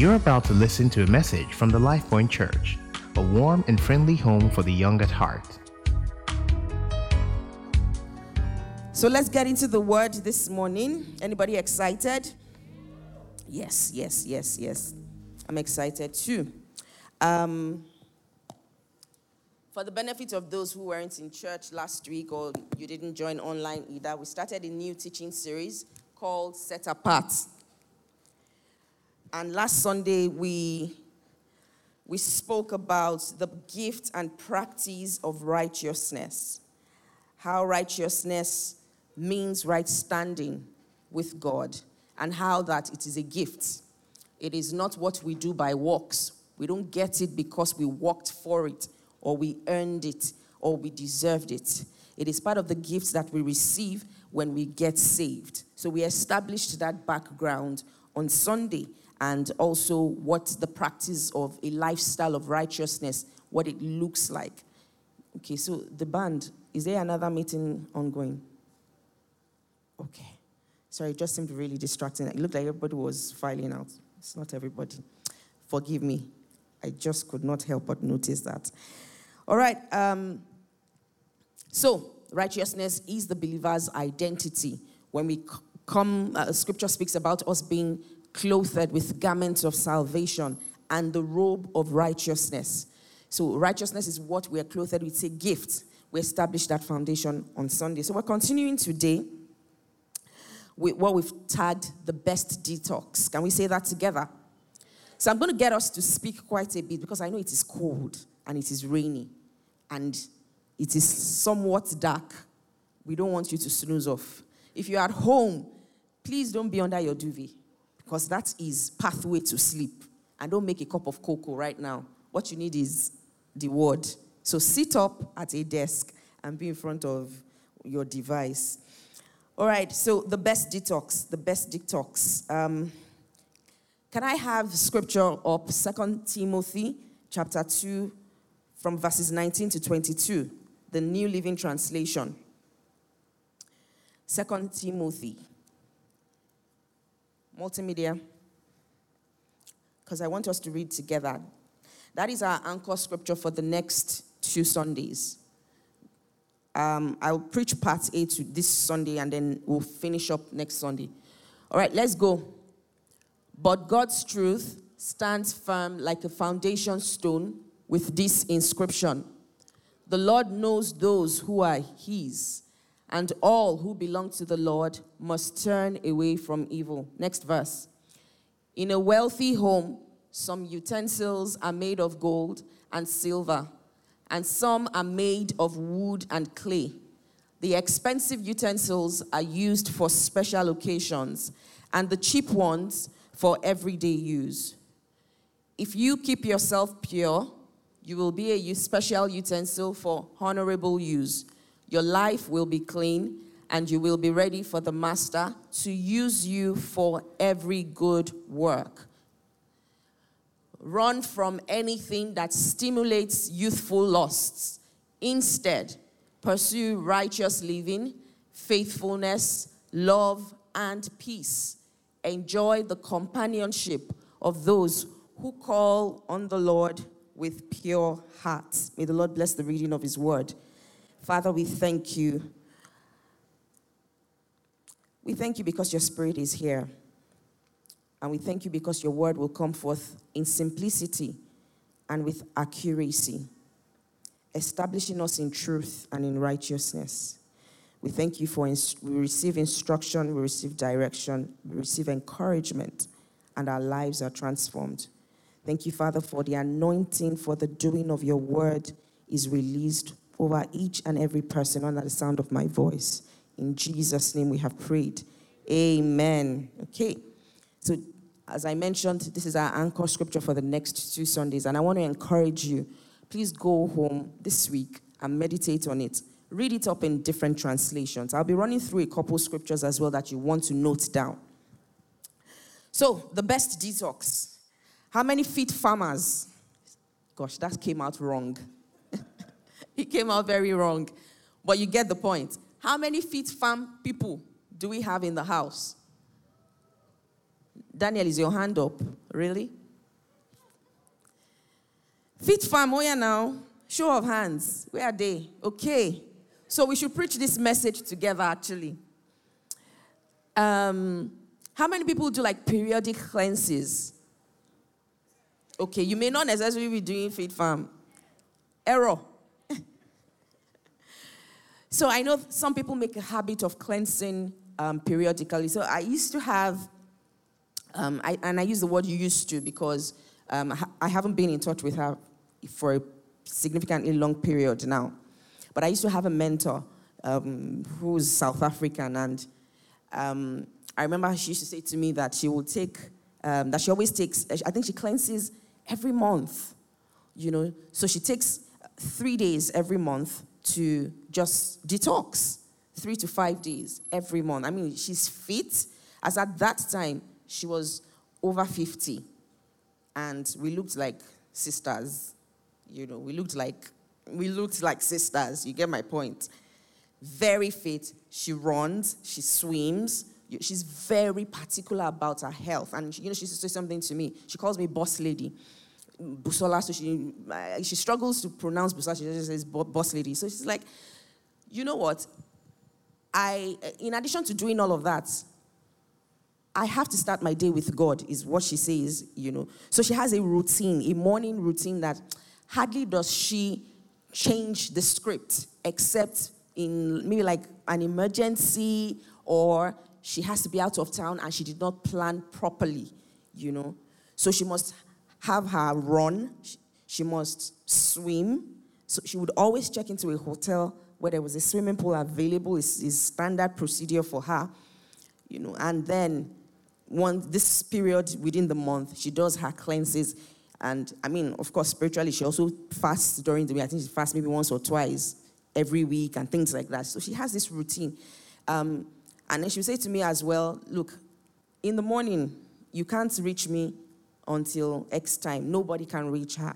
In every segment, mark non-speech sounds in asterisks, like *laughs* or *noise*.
You're about to listen to a message from the LifePoint Church, a warm and friendly home for the young at heart. So let's get into the word this morning. Anybody excited? Yes, yes, yes, yes. I'm excited too. Um, for the benefit of those who weren't in church last week or you didn't join online either, we started a new teaching series called Set Apart. And last Sunday, we, we spoke about the gift and practice of righteousness. How righteousness means right standing with God, and how that it is a gift. It is not what we do by works. We don't get it because we worked for it, or we earned it, or we deserved it. It is part of the gifts that we receive when we get saved. So we established that background on Sunday and also what the practice of a lifestyle of righteousness, what it looks like. Okay, so the band, is there another meeting ongoing? Okay. Sorry, it just seemed really distracting. It looked like everybody was filing out. It's not everybody. Forgive me. I just could not help but notice that. All right. Um, so, righteousness is the believer's identity. When we come, uh, scripture speaks about us being clothed with garments of salvation and the robe of righteousness. So, righteousness is what we are clothed with. It's a gift. We established that foundation on Sunday. So, we're continuing today with what we've tagged the best detox. Can we say that together? So, I'm going to get us to speak quite a bit because I know it is cold and it is rainy and it is somewhat dark. We don't want you to snooze off. If you're at home, please don't be under your duvet because that is pathway to sleep. And don't make a cup of cocoa right now. What you need is the word. So sit up at a desk and be in front of your device. All right, so the best detox, the best detox. Um, can I have scripture up? Second Timothy chapter 2 from verses 19 to 22, the New Living Translation. Second Timothy multimedia, because I want us to read together. That is our anchor scripture for the next two Sundays. Um, I'll preach part A to this Sunday and then we'll finish up next Sunday. All right, let's go. But God's truth stands firm like a foundation stone with this inscription The Lord knows those who are His and all who belong to the Lord must turn away from evil. Next verse. In a wealthy home, some utensils are made of gold and silver, and some are made of wood and clay. The expensive utensils are used for special occasions, and the cheap ones for everyday use. If you keep yourself pure, you will be a special utensil for honorable use your life will be clean and you will be ready for the Master to use you for every good work. Run from anything that stimulates youthful lusts. Instead, pursue righteous living, faithfulness, love, and peace. Enjoy the companionship of those who call on the Lord with pure hearts. May the Lord bless the reading of His word. Father, we thank you. We thank you because your spirit is here. And we thank you because your word will come forth in simplicity and with accuracy, establishing us in truth and in righteousness. We thank you for inst- we receive instruction, we receive direction, we receive encouragement, and our lives are transformed. Thank you, Father, for the anointing for the doing of your word is released over each and every person under the sound of my voice. In Jesus' name we have prayed. Amen. Okay. So, as I mentioned, this is our anchor scripture for the next two Sundays, and I want to encourage you. Please go home this week and meditate on it. Read it up in different translations. I'll be running through a couple scriptures as well that you want to note down. So, the best detox. How many feet farmers? Gosh, that came out wrong. *laughs* He came out very wrong. But you get the point. How many feet farm people do we have in the house? Daniel, is your hand up? Really? Fit Farm, oh now. Show of hands. Where are they? Okay. So we should preach this message together actually. Um, how many people do like periodic cleanses? Okay, you may not necessarily be doing Fit Farm. Error. So I know some people make a habit of cleansing um, periodically. So I used to have, um, I, and I use the word used to because um, I haven't been in touch with her for a significantly long period now. But I used to have a mentor um, who's South African, and um, I remember she used to say to me that she will take, um, that she always takes, I think she cleanses every month, you know. So she takes three days every month to just detox, three to five days every month. I mean, she's fit, as at that time, she was over 50. And we looked like sisters, you know, we looked like, we looked like sisters, you get my point. Very fit, she runs, she swims, she's very particular about her health. And, you know, she used to say something to me. She calls me boss lady. Busola, so she, uh, she struggles to pronounce Busola. She just says boss lady. So she's like, you know what? I, in addition to doing all of that, I have to start my day with God, is what she says, you know. So she has a routine, a morning routine that hardly does she change the script, except in maybe like an emergency or she has to be out of town and she did not plan properly, you know. So she must have her run, she must swim. So she would always check into a hotel where there was a swimming pool available, is, standard procedure for her, you know. And then one this period within the month, she does her cleanses. And I mean, of course, spiritually, she also fasts during the week. I think she fasts maybe once or twice every week and things like that. So she has this routine. Um, and then she would say to me as well, look, in the morning, you can't reach me until X time. Nobody can reach her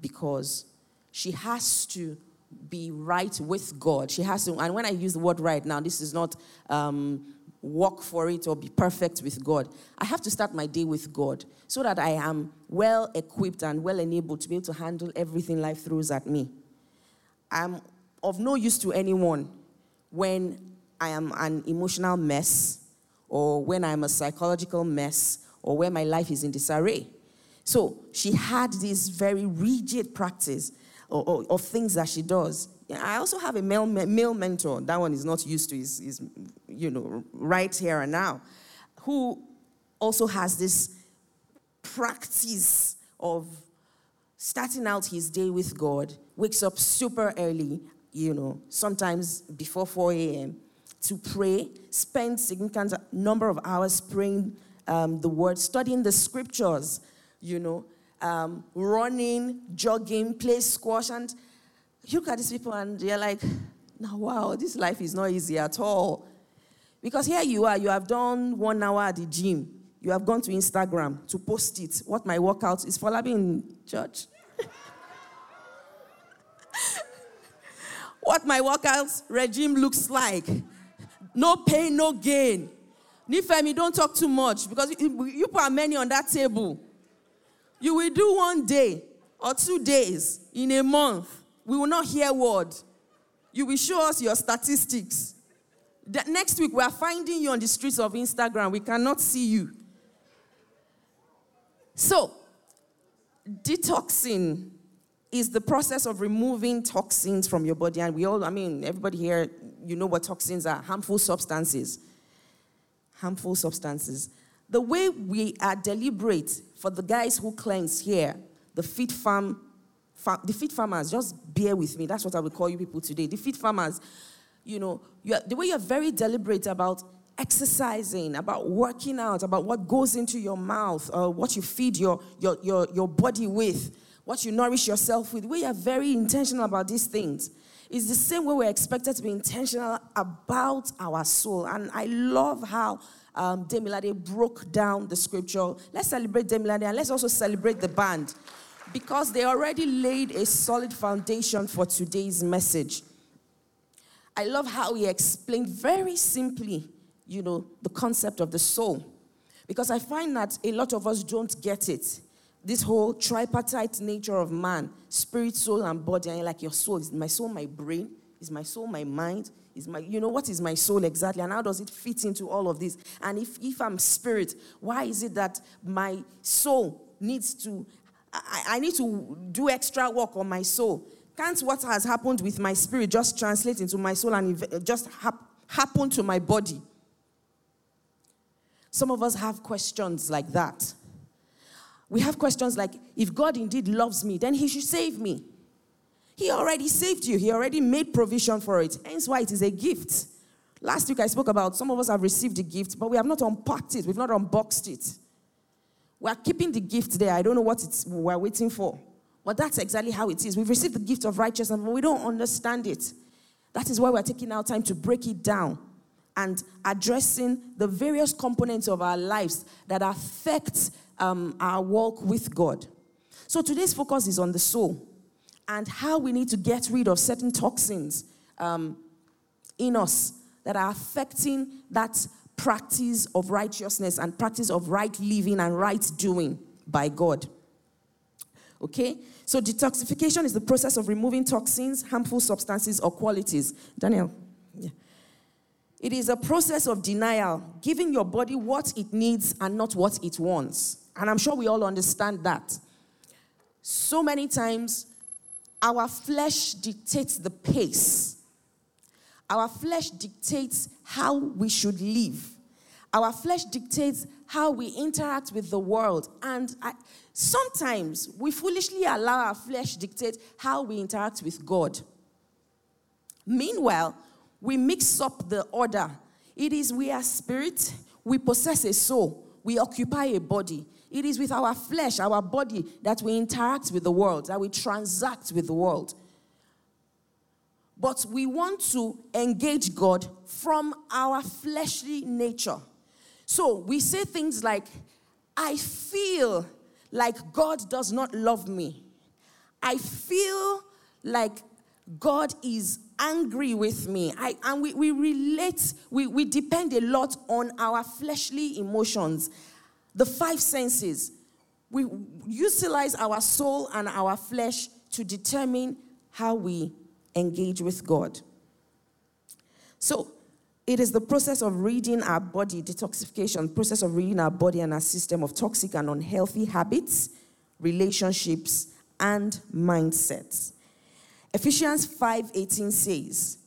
because she has to be right with God. She has to, and when I use the word right now, this is not um, walk for it or be perfect with God. I have to start my day with God so that I am well equipped and well enabled to be able to handle everything life throws at me. I'm of no use to anyone when I am an emotional mess or when I'm a psychological mess or when my life is in disarray. So she had this very rigid practice of, things that she does. I also have a male, male mentor. That one is not used to, is, is, you know, right here and now, who also has this practice of starting out his day with God, wakes up super early, you know, sometimes before 4 a.m., to pray, spend significant number of hours praying um, the word, studying the scriptures, you know, um, running, jogging, play squash. And you look at these people and you're like, now, wow, this life is not easy at all. Because here you are, you have done one hour at the gym. You have gone to Instagram to post it. What my workout is for in church. *laughs* what my workout regime looks like. No pain, no gain. Nifemi, don't talk too much because you put many on that table. You will do one day or two days in a month. We will not hear word. You will show us your statistics. The next week, we are finding you on the streets of Instagram. We cannot see you. So, detoxing is the process of removing toxins from your body. And we all, I mean, everybody here, you know what toxins are harmful substances. Harmful substances. The way we are deliberate for the guys who cleanse here, the fit farm, the fit farmers, just bear with me. That's what I will call you people today. The fit farmers, you know, you are, the way you're very deliberate about exercising, about working out, about what goes into your mouth, uh, what you feed your, your, your, your body with what you nourish yourself with. We are very intentional about these things. It's the same way we're expected to be intentional about our soul. And I love how um, Demilade broke down the scripture. Let's celebrate Demilade and let's also celebrate the band because they already laid a solid foundation for today's message. I love how he explained very simply, you know, the concept of the soul. Because I find that a lot of us don't get it. This whole tripartite nature of man spirit, soul, and body. And like, your soul is my soul, my brain, is my soul, my mind, is my, you know, what is my soul exactly? And how does it fit into all of this? And if, if I'm spirit, why is it that my soul needs to, I, I need to do extra work on my soul? Can't what has happened with my spirit just translate into my soul and just hap- happen to my body? Some of us have questions like that. We have questions like if God indeed loves me, then he should save me. He already saved you, He already made provision for it. Hence why it is a gift. Last week I spoke about some of us have received the gift, but we have not unpacked it, we've not unboxed it. We are keeping the gift there. I don't know what it's, we're waiting for. But that's exactly how it is. We've received the gift of righteousness, but we don't understand it. That is why we're taking our time to break it down and addressing the various components of our lives that affect um, our walk with God. So today's focus is on the soul and how we need to get rid of certain toxins um, in us that are affecting that practice of righteousness and practice of right living and right doing by God. Okay? So, detoxification is the process of removing toxins, harmful substances, or qualities. Daniel? It is a process of denial, giving your body what it needs and not what it wants. And I'm sure we all understand that. So many times, our flesh dictates the pace. Our flesh dictates how we should live. Our flesh dictates how we interact with the world. And I, sometimes we foolishly allow our flesh dictate how we interact with God. Meanwhile, we mix up the order. It is we are spirit, we possess a soul, we occupy a body. It is with our flesh, our body, that we interact with the world, that we transact with the world. But we want to engage God from our fleshly nature. So we say things like, I feel like God does not love me. I feel like God is angry with me. I, and we, we relate, we, we depend a lot on our fleshly emotions the five senses. We utilize our soul and our flesh to determine how we engage with God. So, it is the process of reading our body, detoxification, process of reading our body and our system of toxic and unhealthy habits, relationships, and mindsets. Ephesians 5:18 says,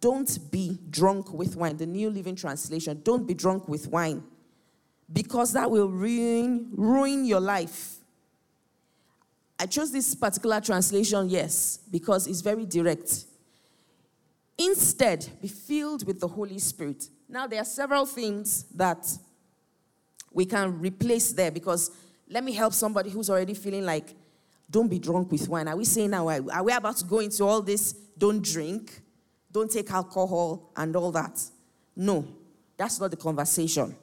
"Don't be drunk with wine." The New Living Translation, "Don't be drunk with wine." Because that will ruin, ruin your life. I chose this particular translation, yes, because it's very direct. Instead, be filled with the Holy Spirit. Now, there are several things that we can replace there because let me help somebody who's already feeling like, don't be drunk with wine. Are we saying now, are we about to go into all this? Don't drink, don't take alcohol, and all that? No, that's not the conversation.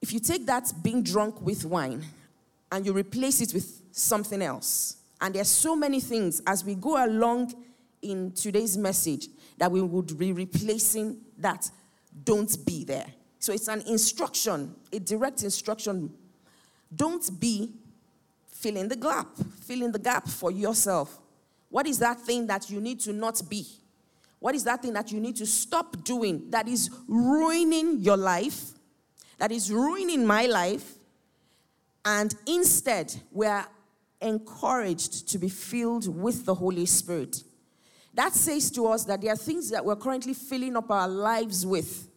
If you take that being drunk with wine and you replace it with something else, and there's so many things as we go along in today's message that we would be replacing that don't be there. So it's an instruction, a direct instruction. Don't be filling the gap, filling the gap for yourself. What is that thing that you need to not be? What is that thing that you need to stop doing that is ruining your life that is ruining my life, and instead, we're encouraged to be filled with the Holy Spirit. That says to us that there are things that we're currently filling up our lives with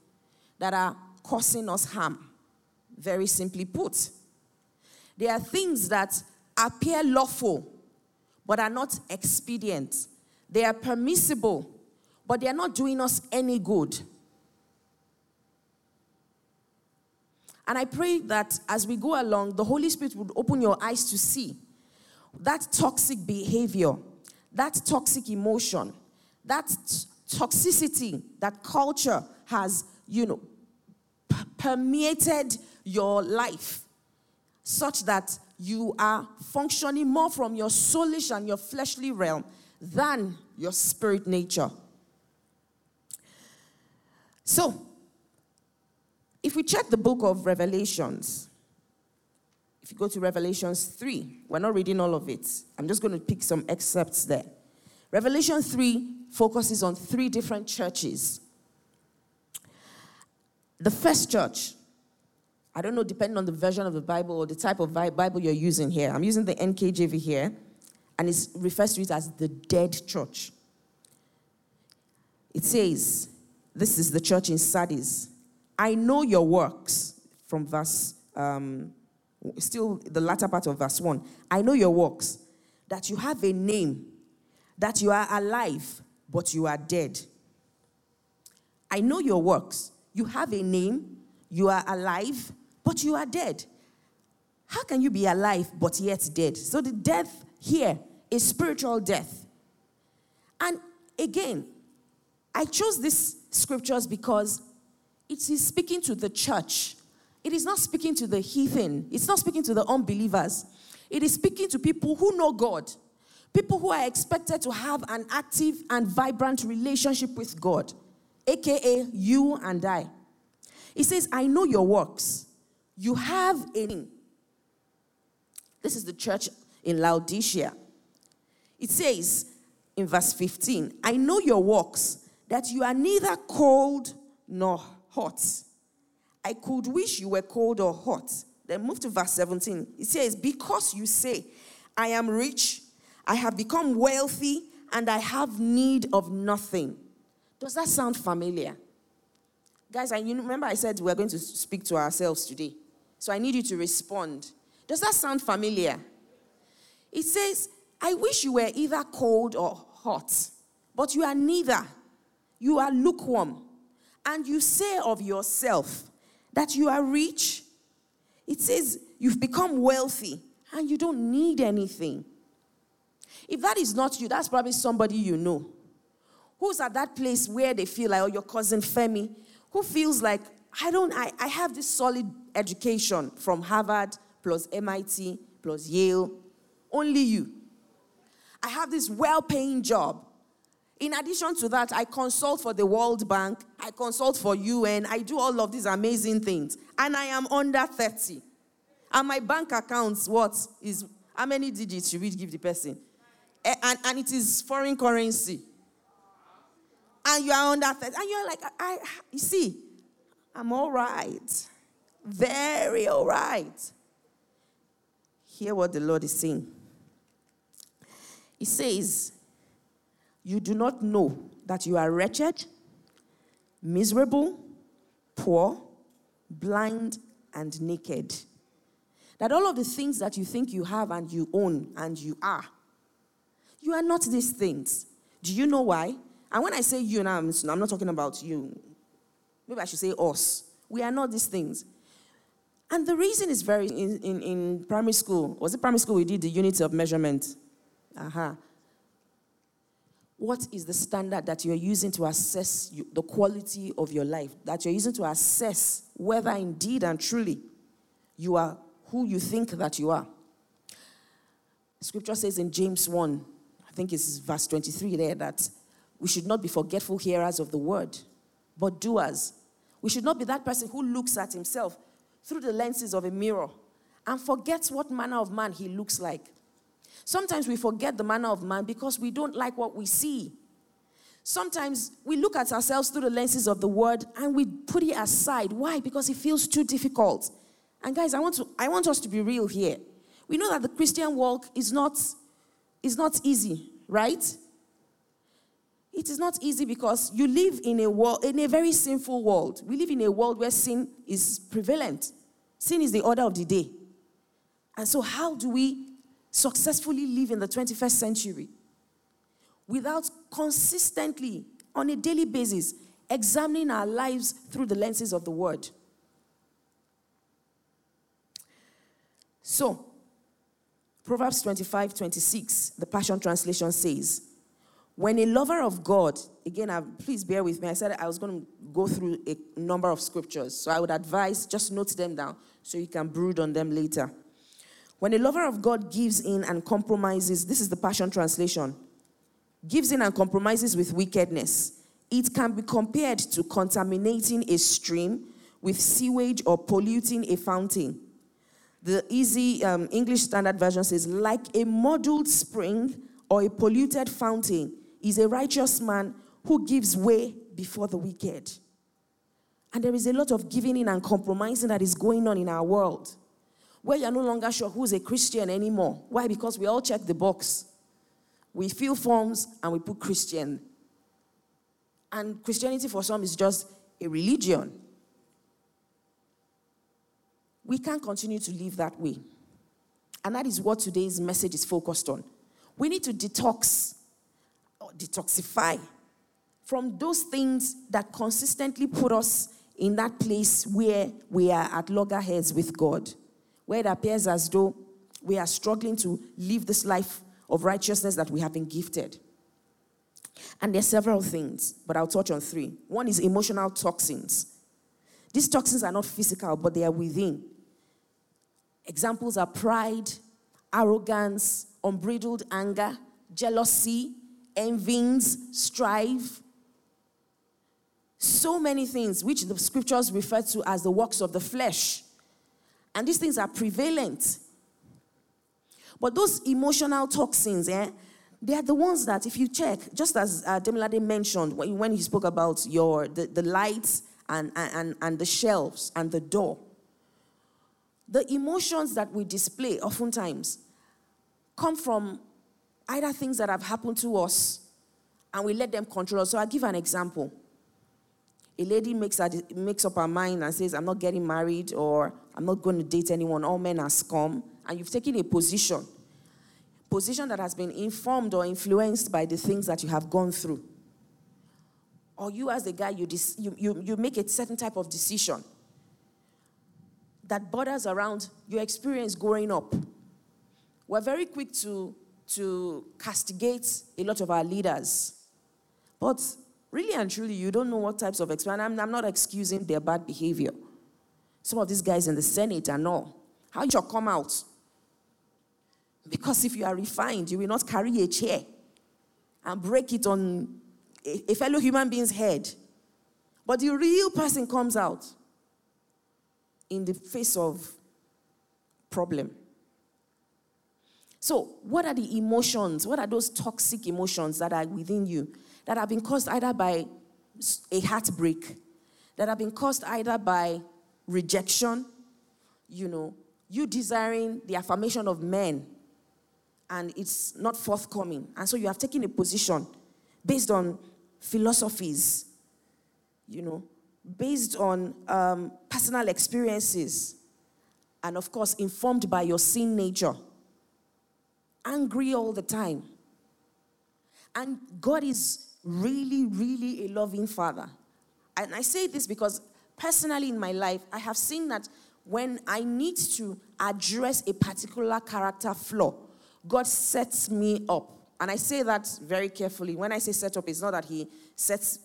that are causing us harm. Very simply put, there are things that appear lawful but are not expedient. They are permissible, but they are not doing us any good. And I pray that as we go along, the Holy Spirit would open your eyes to see that toxic behavior, that toxic emotion, that t- toxicity that culture has, you know, p- permeated your life such that you are functioning more from your soulish and your fleshly realm than your spirit nature. So, if we check the book of Revelations, if you go to Revelations 3, we're not reading all of it. I'm just going to pick some excerpts there. Revelation 3 focuses on three different churches. The first church, I don't know, depending on the version of the Bible or the type of Bible you're using here. I'm using the NKJV here, and it refers to it as the dead church. It says, This is the church in Sardis. I know your works, from verse, um, still the latter part of verse 1. I know your works, that you have a name, that you are alive, but you are dead. I know your works. You have a name, you are alive, but you are dead. How can you be alive but yet dead? So the death here is spiritual death. And again, I chose these scriptures because it is speaking to the church. It is not speaking to the heathen. It's not speaking to the unbelievers. It is speaking to people who know God. People who are expected to have an active and vibrant relationship with God, aka you and I. He says, I know your works. You have a name. This is the church in Laodicea. It says in verse 15, I know your works, that you are neither cold nor hot. I could wish you were cold or hot. Then move to verse 17. It says, Because you say, I am rich I have become wealthy and I have need of nothing. Does that sound familiar? Guys, I, you remember I said we're going to speak to ourselves today. So I need you to respond. Does that sound familiar? It says, I wish you were either cold or hot, but you are neither. You are lukewarm. And you say of yourself that you are rich. It says you've become wealthy and you don't need anything. If that is not you, that's probably somebody you know who's at that place where they feel like, oh, your cousin Femi, who feels like, I don't, I, I have this solid education from Harvard plus MIT plus Yale, only you. I have this well paying job. In addition to that, I consult for the World Bank, I consult for UN, I do all of these amazing things. And I am under 30. And my bank accounts, what is, how many digits should we give the person? Eh, and, and it is foreign currency. And you are under 30. and you're like, I, you see, I'm all right. Very all right. Hear what the Lord is saying. He says, You do not know that you are wretched, miserable, poor, blind, and naked. That all of the things that you think you have and you own and you are you are not these things. Do you know why? And when I say you now, I'm, I'm not talking about you. Maybe I should say us. We are not these things. And the reason is very in, in, in primary school. Was it primary school we did the units of measurement? Uh-huh. What is the standard that you're using to assess you, the quality of your life? That you're using to assess whether indeed and truly you are who you think that you are. Scripture says in James 1 I think it's verse 23 there, that we should not be forgetful hearers of the word, but doers. We should not be that person who looks at himself through the lenses of a mirror and forgets what manner of man he looks like. Sometimes we forget the manner of man because we don't like what we see. Sometimes we look at ourselves through the lenses of the word and we put it aside. Why? Because it feels too difficult. And guys, I want to I want us to be real here. We know that the Christian walk is not is not easy, right? It is not easy because you live in a world, in a very sinful world. We live in a world where sin is prevalent. Sin is the order of the day. And so, how do we successfully live in the 21st century without consistently, on a daily basis, examining our lives through the lenses of the Word? So, Proverbs 25, 26, the Passion Translation says, When a lover of God, again, I, please bear with me, I said I was going to go through a number of scriptures. So I would advise just note them down so you can brood on them later. When a lover of God gives in and compromises, this is the Passion Translation, gives in and compromises with wickedness, it can be compared to contaminating a stream with sewage or polluting a fountain. The easy um, English Standard Version says, like a muddled spring or a polluted fountain is a righteous man who gives way before the wicked. And there is a lot of giving in and compromising that is going on in our world where you're no longer sure who's a Christian anymore. Why? Because we all check the box. We fill forms and we put Christian. And Christianity for some is just a religion. We can't continue to live that way. And that is what today's message is focused on. We need to detox or detoxify from those things that consistently put us in that place where we are at loggerheads with God, where it appears as though we are struggling to live this life of righteousness that we have been gifted. And there are several things, but I'll touch on three. One is emotional toxins. These toxins are not physical, but they are within. Examples are pride, arrogance, unbridled anger, jealousy, envyings, strife. So many things which the scriptures refer to as the works of the flesh. And these things are prevalent. But those emotional toxins, eh, they are the ones that, if you check, just as uh, Demilade mentioned when he spoke about your the, the lights and, and, and the shelves and the door, the emotions that we display oftentimes come from either things that have happened to us and we let them control us. So I'll give an example. A lady makes, her, makes up her mind and says, I'm not getting married or I'm not going to date anyone. All men are scum. And you've taken a position position that has been informed or influenced by the things that you have gone through. Or you, as a guy, you, dis- you, you, you make a certain type of decision that borders around your experience growing up. We're very quick to, to castigate a lot of our leaders. But really and truly, you don't know what types of experience. I'm, I'm not excusing their bad behavior. Some of these guys in the Senate and all. How you shall come out because if you are refined, you will not carry a chair and break it on a, fellow human being's head. But the real person comes out in the face of problem. So, what are the emotions? What are those toxic emotions that are within you that have been caused either by a heartbreak, that have been caused either by rejection, you know, you desiring the affirmation of men and it's not forthcoming. And so you have taken a position based on philosophies, you know, based on um, personal experiences, and of course, informed by your sin nature. Angry all the time. And God is really, really a loving father. And I say this because personally in my life, I have seen that when I need to address a particular character flaw, God sets me up. And I say that very carefully. When I say set up, it's not that He sets,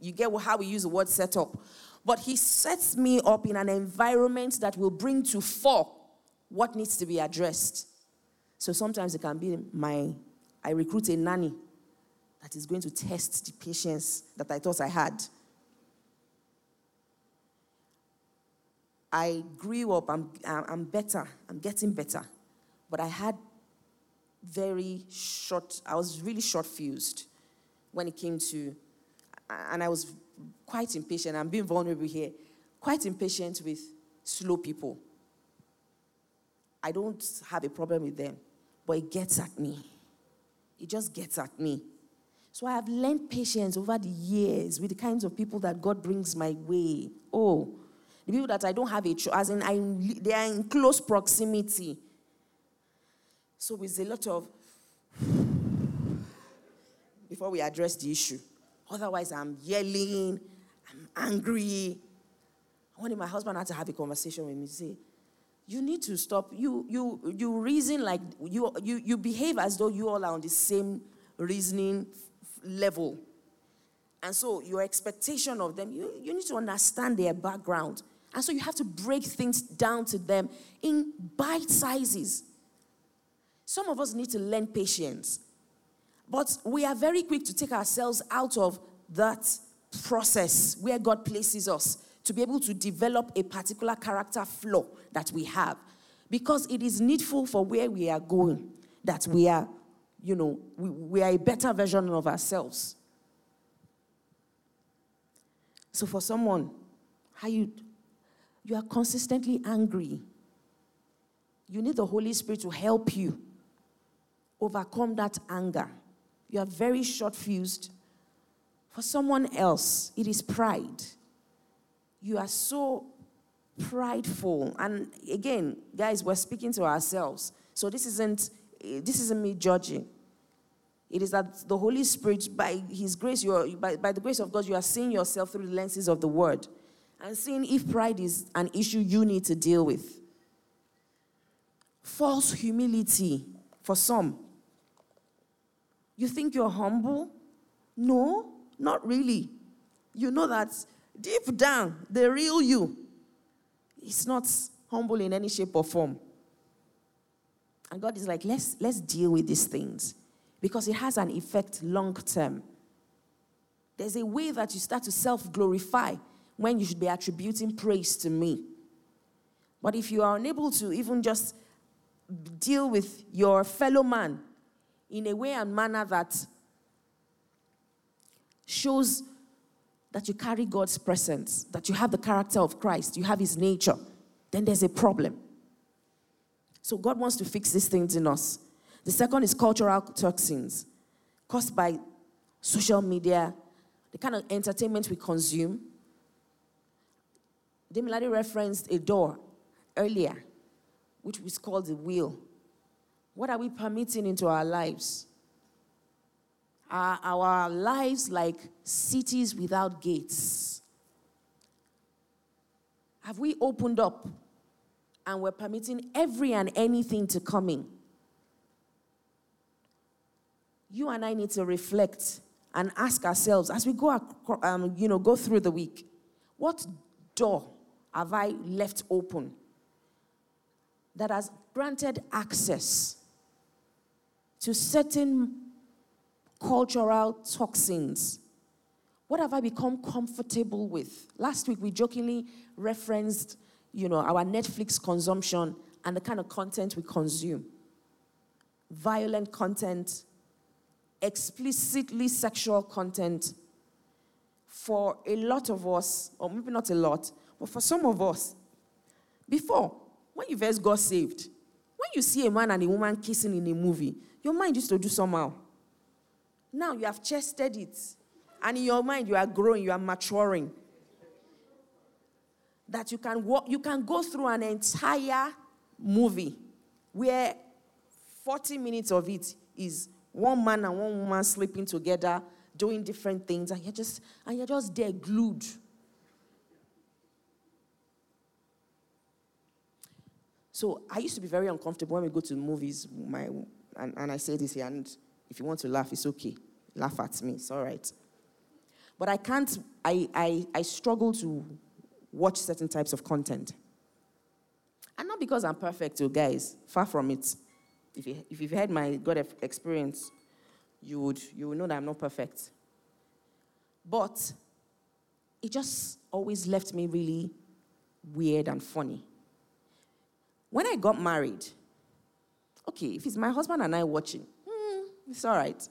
you get how we use the word set up. But He sets me up in an environment that will bring to fore what needs to be addressed. So sometimes it can be my, I recruit a nanny that is going to test the patience that I thought I had. I grew up, I'm, I'm better, I'm getting better. But I had very short, I was really short fused when it came to, and I was quite impatient. I'm being vulnerable here, quite impatient with slow people. I don't have a problem with them, but it gets at me. It just gets at me. So I have learned patience over the years with the kinds of people that God brings my way. Oh, the people that I don't have a choice, as in I, they are in close proximity. So it's a lot of before we address the issue. Otherwise, I'm yelling, I'm angry. I wanted my husband had to have a conversation with me, say, you need to stop. You you you reason like you you you behave as though you all are on the same reasoning level. And so your expectation of them, you, you need to understand their background. And so you have to break things down to them in bite sizes. Some of us need to learn patience. But we are very quick to take ourselves out of that process where God places us to be able to develop a particular character flaw that we have. Because it is needful for where we are going that we are, you know, we, we are a better version of ourselves. So for someone, how you you are consistently angry. You need the Holy Spirit to help you overcome that anger. You are very short fused. For someone else, it is pride. You are so prideful. And again, guys, we're speaking to ourselves. So this isn't eh, this isn't me judging. It is that the Holy Spirit, by His grace, you are, by, by the grace of God, you are seeing yourself through the lenses of the Word and seeing if pride is an issue you need to deal with. False humility for some. You think you're humble? No, not really. You know that deep down, the real you is not humble in any shape or form. And God is like, let's, let's deal with these things because it has an effect long term. There's a way that you start to self glorify when you should be attributing praise to me. But if you are unable to even just deal with your fellow man in a way and manner that shows that you carry God's presence, that you have the character of Christ, you have his nature, then there's a problem. So God wants to fix these things in us. The second is cultural toxins caused by social media, the kind of entertainment we consume, Demilade referenced a door earlier, which was called the will. What are we permitting into our lives? Are our lives like cities without gates? Have we opened up and we're permitting every and anything to come in? You and I need to reflect and ask ourselves as we go, um, you know, go through the week, what door have I left open that has granted access to certain cultural toxins? What have I become comfortable with? Last week we jokingly referenced, you know, our Netflix consumption and the kind of content we consume. Violent content, explicitly sexual content. For a lot of us, or maybe not a lot, but for some of us, before, when you first got saved, when you see a man and a woman kissing in a movie, your mind used to do somehow. Now you have chested it, and in your mind you are growing, you are maturing. That you can walk, you can go through an entire movie where 40 minutes of it is one man and one woman sleeping together, doing different things, and you're just and you're just there glued. So I used to be very uncomfortable when we go to movies. My, and, and I say this here, and if you want to laugh, it's okay. Laugh at me, it's all right. But I can't, I, I, I struggle to watch certain types of content. And not because I'm perfect, you guys, far from it. If, you, if you've had my God experience, you would, you would know that I'm not perfect. But it just always left me really weird and funny. When I got married, okay, if it's my husband and I watching, hmm, it's all right.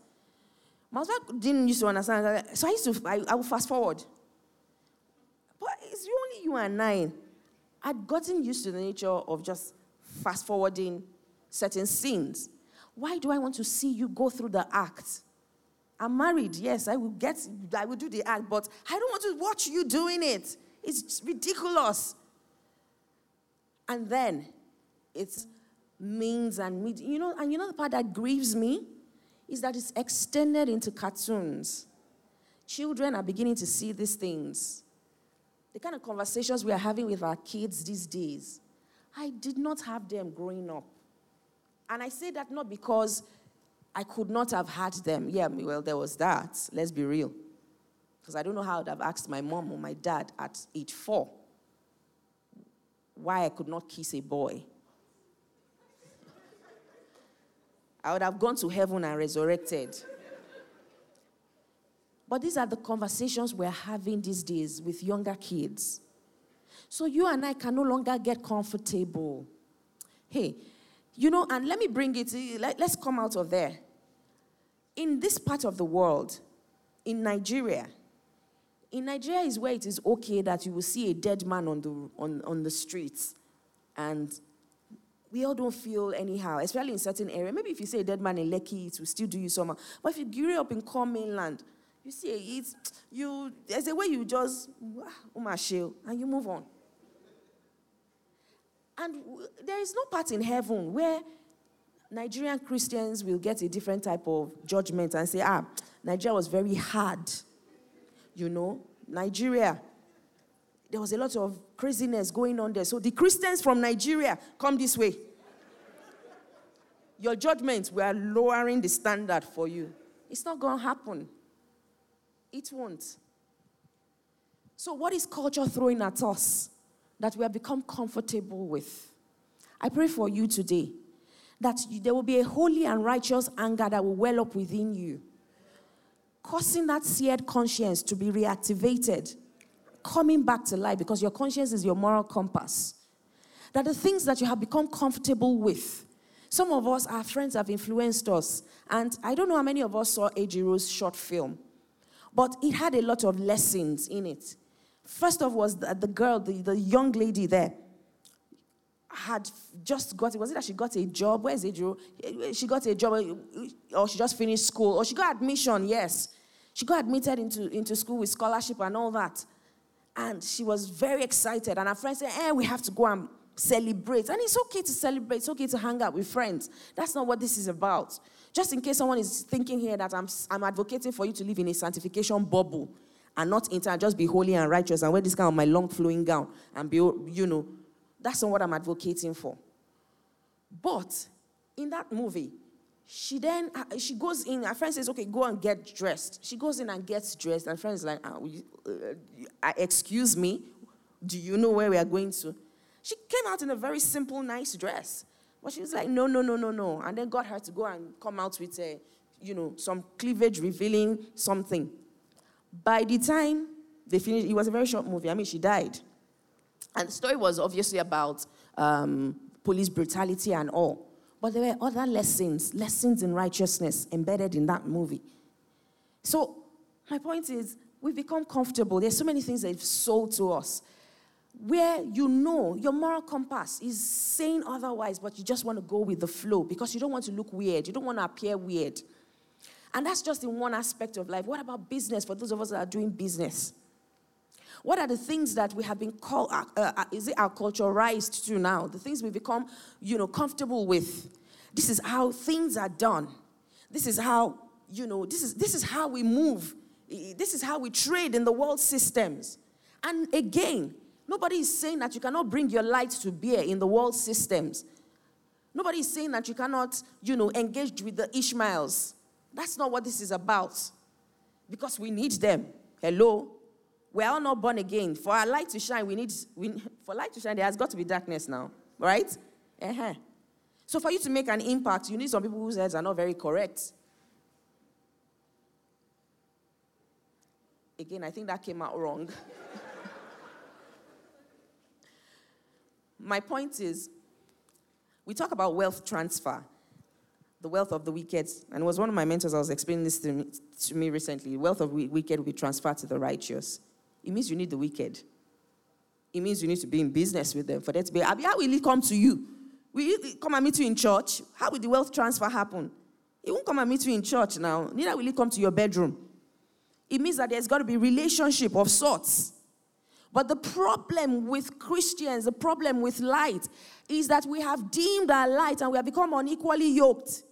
My husband didn't used to understand. So I used to, I, I would fast forward. But it's only you and I. I'd gotten used to the nature of just fast forwarding certain scenes. Why do I want to see you go through the act? I'm married, yes, I will get, I will do the act, but I don't want to watch you doing it. It's ridiculous. And then its means and media. You know, and you know the part that grieves me is that it's extended into cartoons. Children are beginning to see these things. The kind of conversations we are having with our kids these days, I did not have them growing up. And I say that not because I could not have had them. Yeah, well, there was that. Let's be real. Because I don't know how I'd have asked my mom or my dad at age four why I could not kiss a boy. I would have gone to heaven and resurrected. But these are the conversations we're having these days with younger kids. So you and I can no longer get comfortable Hey, you know, and let me bring it, let, let's come out of there. In this part of the world, in Nigeria, in Nigeria is where it is okay that you will see a dead man on the, on, on the streets and we all don't feel anyhow, especially in certain areas. Maybe if you say a dead man in Lekki, it will still do you some. But if you grew up in core mainland, you see it's you. There's a way you just umashil and you move on. And there is no part in heaven where Nigerian Christians will get a different type of judgment and say, ah, Nigeria was very hard. You know, Nigeria, there was a lot of craziness going on there. So the Christians from Nigeria come this way. Your judgment, we are lowering the standard for you. It's not going to happen. It won't. So, what is culture throwing at us that we have become comfortable with? I pray for you today that there will be a holy and righteous anger that will well up within you, causing that seared conscience to be reactivated coming back to life because your conscience is your moral compass. That the things that you have become comfortable with, some of us, our friends have influenced us. And I don't know how many of us saw Ejiro's short film, but it had a lot of lessons in it. First of all, was the, the girl, the, the young lady there, had just got it. was it that she got a job? Where is Ejiro? She got a job, or she just finished school, or she got admission, yes. She got admitted into, into school with scholarship and all that. And she was very excited. And her friend said, Eh, we have to go and celebrate. And it's okay to celebrate, it's okay to hang out with friends. That's not what this is about. Just in case someone is thinking here that I'm, I'm advocating for you to live in a sanctification bubble and not enter and just be holy and righteous and wear this kind of my long flowing gown and be, you know, that's not what I'm advocating for. But in that movie, she then uh, she goes in her friend says okay go and get dressed. She goes in and gets dressed and friend is like ah, uh, uh, excuse me do you know where we are going to? She came out in a very simple nice dress but she was like no no no no no and then got her to go and come out with a you know some cleavage revealing something. By the time they finished it was a very short movie i mean she died. And the story was obviously about um, police brutality and all but there were other lessons, lessons in righteousness embedded in that movie. So, my point is, we've become comfortable. There's so many things they've sold to us where you know your moral compass is saying otherwise, but you just want to go with the flow because you don't want to look weird. You don't want to appear weird. And that's just in one aspect of life. What about business for those of us that are doing business? What are the things that we have been called, uh, uh, is it our culturized to now? The things we become, you know, comfortable with. This is how things are done. This is how, you know, this is, this is how we move. This is how we trade in the world systems. And again, nobody is saying that you cannot bring your light to bear in the world systems. Nobody is saying that you cannot, you know, engage with the Ishmaels. That's not what this is about. Because we need them. Hello? We're all not born again. For our light to shine, we need, we, for light to shine, there has got to be darkness now, right? Uh-huh. So for you to make an impact, you need some people whose heads are not very correct. Again, I think that came out wrong. *laughs* My point is, we talk about wealth transfer, the wealth of the wicked. And it was one of my mentors, I was explaining this to me, to me recently. Wealth of wicked will be transferred to the righteous. It means you need the wicked. It means you need to be in business with them for that to be. Abi, how will it come to you? Will it come and meet you in church? How will the wealth transfer happen? It won't come and meet you in church now. Neither will it come to your bedroom. It means that there's got to be relationship of sorts. But the problem with Christians, the problem with light, is that we have dimmed our light and we have become unequally yoked.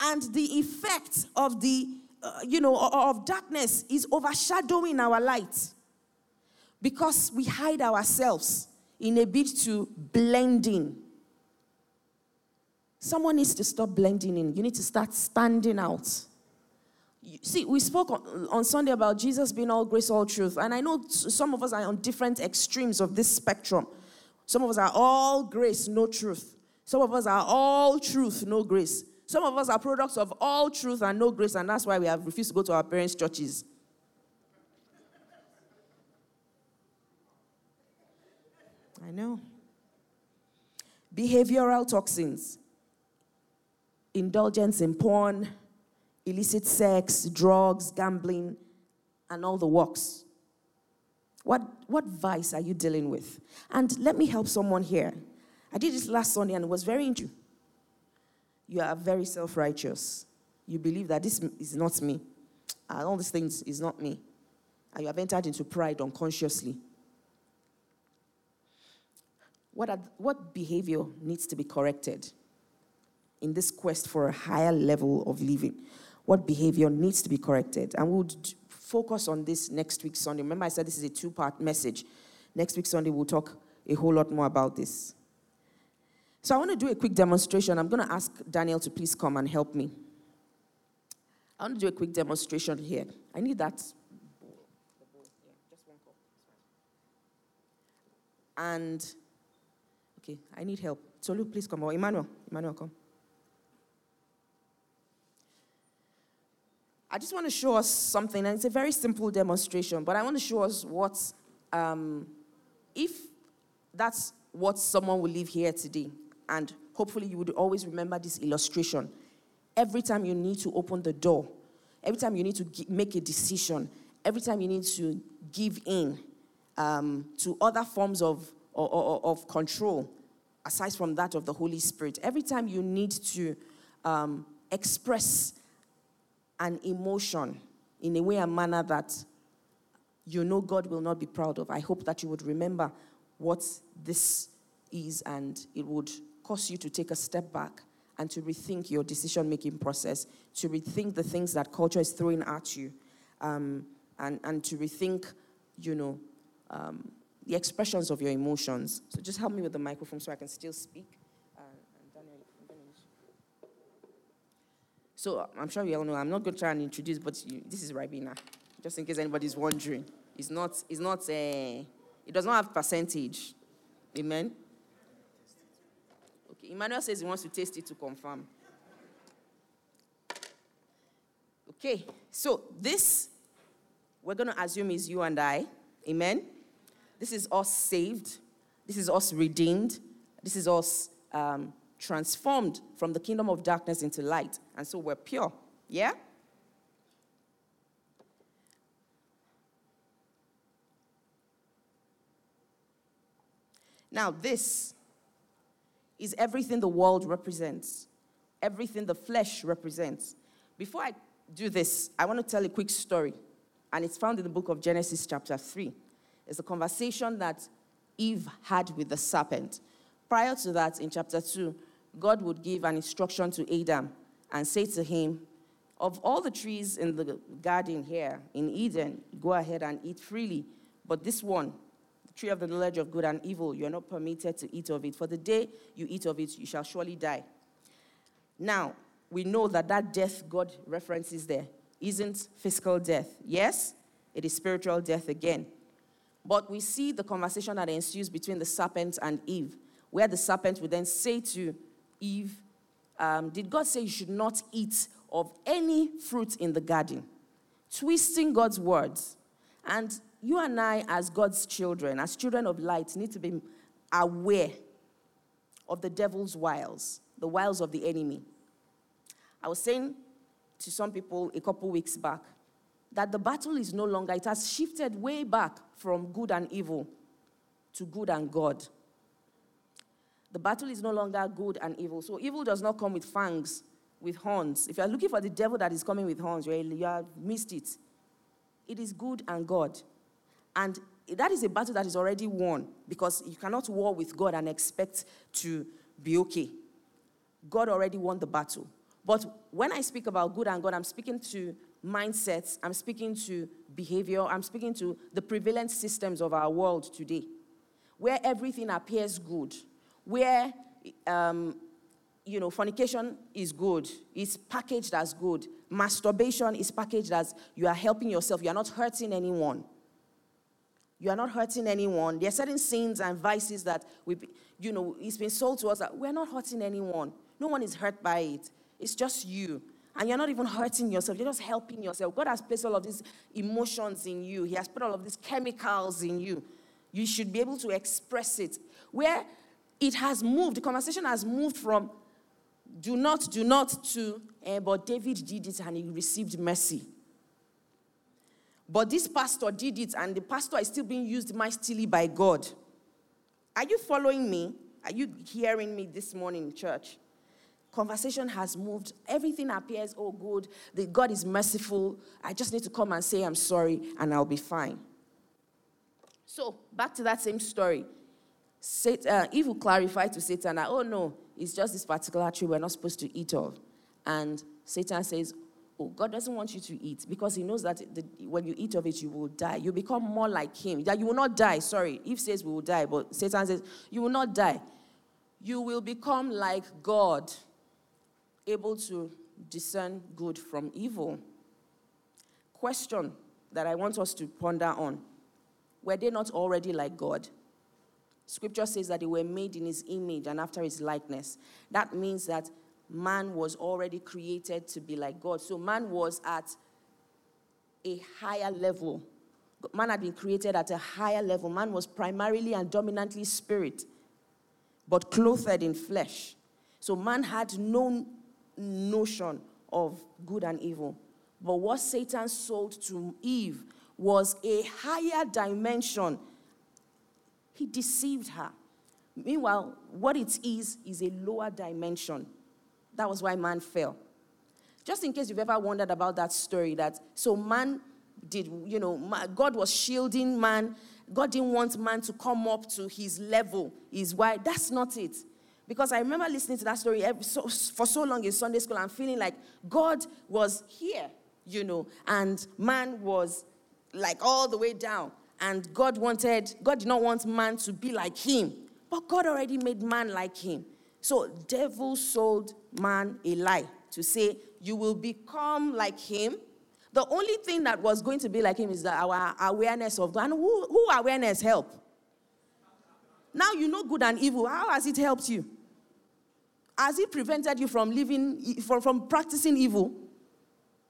And the effect of the, uh, you know, of darkness is overshadowing our light because we hide ourselves in a bid to blend in. Someone needs to stop blending in. You need to start standing out. You see, we spoke on, on Sunday about Jesus being all grace, all truth. And I know some of us are on different extremes of this spectrum. Some of us are all grace, no truth. Some of us are all truth, no grace. Some of us are products of all truth and no grace, and that's why we have refused to go to our parents' churches. I know. behavioral toxins, indulgence in porn, illicit sex, drugs, gambling, and all the works. What, what vice are you dealing with? And let me help someone here. I did this last Sunday and it was very interesting. You are very self righteous. You believe that this is not me. And all these things is not me. And you have entered into pride unconsciously. What, are, what behavior needs to be corrected in this quest for a higher level of living? What behavior needs to be corrected? And we'll focus on this next week Sunday. Remember, I said this is a two part message. Next week Sunday, we'll talk a whole lot more about this. So I want to do a quick demonstration. I'm going to ask Daniel to please come and help me. I want to do a quick demonstration here. I need that. And, okay, I need help. Tolu, please come. Or Emmanuel, Emmanuel, come. I just want to show us something, and it's a very simple demonstration, but I want to show us what, um, if that's what someone will leave here today, and hopefully you would always remember this illustration. Every time you need to open the door, every time you need to make a decision, every time you need to give in um, to other forms of, of, of, control, aside from that of the Holy Spirit, every time you need to um, express an emotion in a way and manner that you know God will not be proud of. I hope that you would remember what this is and it would cause you to take a step back and to rethink your decision making process, to rethink the things that culture is throwing at you, um, and, and to rethink, you know, um, the expressions of your emotions. So just help me with the microphone so I can still speak. Uh, so uh, I'm sure you all know, I'm not going to try and introduce, but you, this is Ribena, just in case anybody's wondering. It's not, it's not, a, it does not have percentage. Amen? Okay, Emmanuel says he wants to taste it to confirm. Okay, so this, we're going to assume is you and I. Amen? This is us saved. This is us redeemed. This is us um, transformed from the kingdom of darkness into light. And so we're pure. Yeah? Now, this is everything the world represents, everything the flesh represents. Before I do this, I want to tell a quick story, and it's found in the book of Genesis, chapter 3. It's a conversation that Eve had with the serpent. Prior to that, in chapter 2, God would give an instruction to Adam and say to him, Of all the trees in the garden here in Eden, go ahead and eat freely. But this one, the tree of the knowledge of good and evil, you are not permitted to eat of it. For the day you eat of it, you shall surely die. Now, we know that that death God references there isn't physical death. Yes, it is spiritual death again. But we see the conversation that ensues between the serpent and Eve, where the serpent would then say to Eve, um, did God say you should not eat of any fruit in the garden? Twisting God's words. And you and I, as God's children, as children of light, need to be aware of the devil's wiles, the wiles of the enemy. I was saying to some people a couple weeks back that the battle is no longer, it has shifted way back from good and evil to good and God. The battle is no longer good and evil. So evil does not come with fangs, with horns. If you are looking for the devil that is coming with horns, you have missed it. It is good and God. And that is a battle that is already won because you cannot war with God and expect to be okay. God already won the battle. But when I speak about good and God, I'm speaking to mindsets, I'm speaking to behavior, I'm speaking to the prevalent systems of our world today, where everything appears good where um, you know, fornication is good. It's packaged as good. Masturbation is packaged as you are helping yourself. You are not hurting anyone. You are not hurting anyone. There are certain sins and vices that we, you know, it's been sold to us that we're not hurting anyone. No one is hurt by it. It's just you. And you're not even hurting yourself. You're just helping yourself. God has placed all of these emotions in you. He has put all of these chemicals in you. You should be able to express it. Where it has moved, the conversation has moved from do not, do not to, eh, but David did it and he received mercy. But this pastor did it and the pastor is still being used mightily by God. Are you following me? Are you hearing me this morning, church? Conversation has moved. Everything appears, all good. The God is merciful. I just need to come and say I'm sorry and I'll be fine. So, back to that same story. Satan, uh, Eve will clarify to Satan that, oh no, it's just this particular tree we're not supposed to eat of. And Satan says, oh, God doesn't want you to eat because he knows that the, when you eat of it, you will die. You become more like him. That you will not die, sorry. Eve says we will die, but Satan says, you will not die. You will become like God, able to discern good from evil. Question that I want us to ponder on Were they not already like God? Scripture says that they were made in his image and after his likeness. That means that man was already created to be like God. So man was at a higher level. Man had been created at a higher level. Man was primarily and dominantly spirit, but clothed in flesh. So man had no notion of good and evil. But what Satan sold to Eve was a higher dimension he deceived her. Meanwhile, what it is, is a lower dimension. That was why man fell. Just in case you've ever wondered about that story, that so man did, you know, God was shielding man. God didn't want man to come up to his level, is why that's not it. Because I remember listening to that story for so long in Sunday school and feeling like God was here, you know, and man was like all the way down and God wanted, God did not want man to be like him, but God already made man like him. So devil sold man a lie to say, you will become like him. The only thing that was going to be like him is that our awareness of God. And who, who awareness help? Now you know good and evil. How has it helped you? Has it prevented you from living, from, from practicing evil?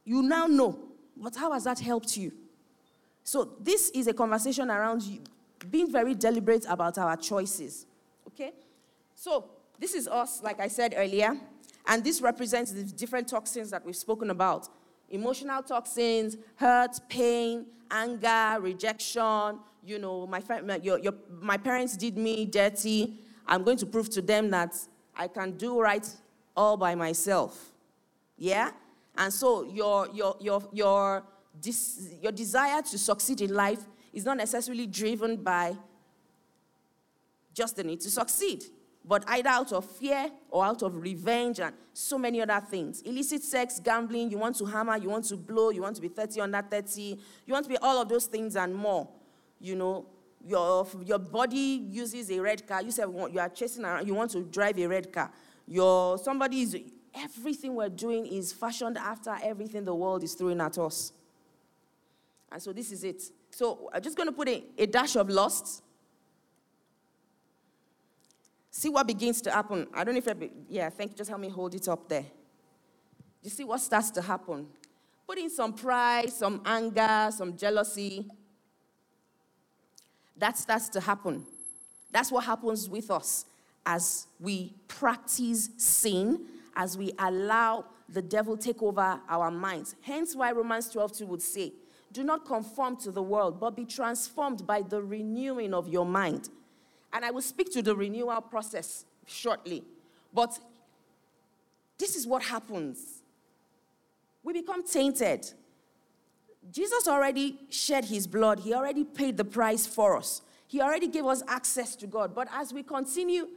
You now know. But how has that helped you? So, this is a conversation around you, being very deliberate about our choices. Okay? So, this is us, like I said earlier, and this represents the different toxins that we've spoken about emotional toxins, hurt, pain, anger, rejection. You know, my, my, your, your, my parents did me dirty. I'm going to prove to them that I can do right all by myself. Yeah? And so your, your, your, your your desire to succeed in life is not necessarily driven by just the need to succeed, but either out of fear or out of revenge and so many other things. Illicit sex, gambling, you want to hammer, you want to blow, you want to be 30 under 30, you want to be all of those things and more. You know, your, your body uses a red car. You say you are chasing around, you want to drive a red car. Your, somebody is, everything we're doing is fashioned after everything the world is throwing at us. And so this is it. So I'm just going to put a, a dash of lust. See what begins to happen. I don't know if I, be, yeah, thank you. Just help me hold it up there. You see what starts to happen. Put in some pride, some anger, some jealousy. That starts to happen. That's what happens with us as we practice sin, as we allow the devil take over our minds. Hence why Romans 12 2 would say, do not conform to the world, but be transformed by the renewing of your mind. And I will speak to the renewal process shortly. But this is what happens we become tainted. Jesus already shed his blood, he already paid the price for us. He already gave us access to God. But as we continue,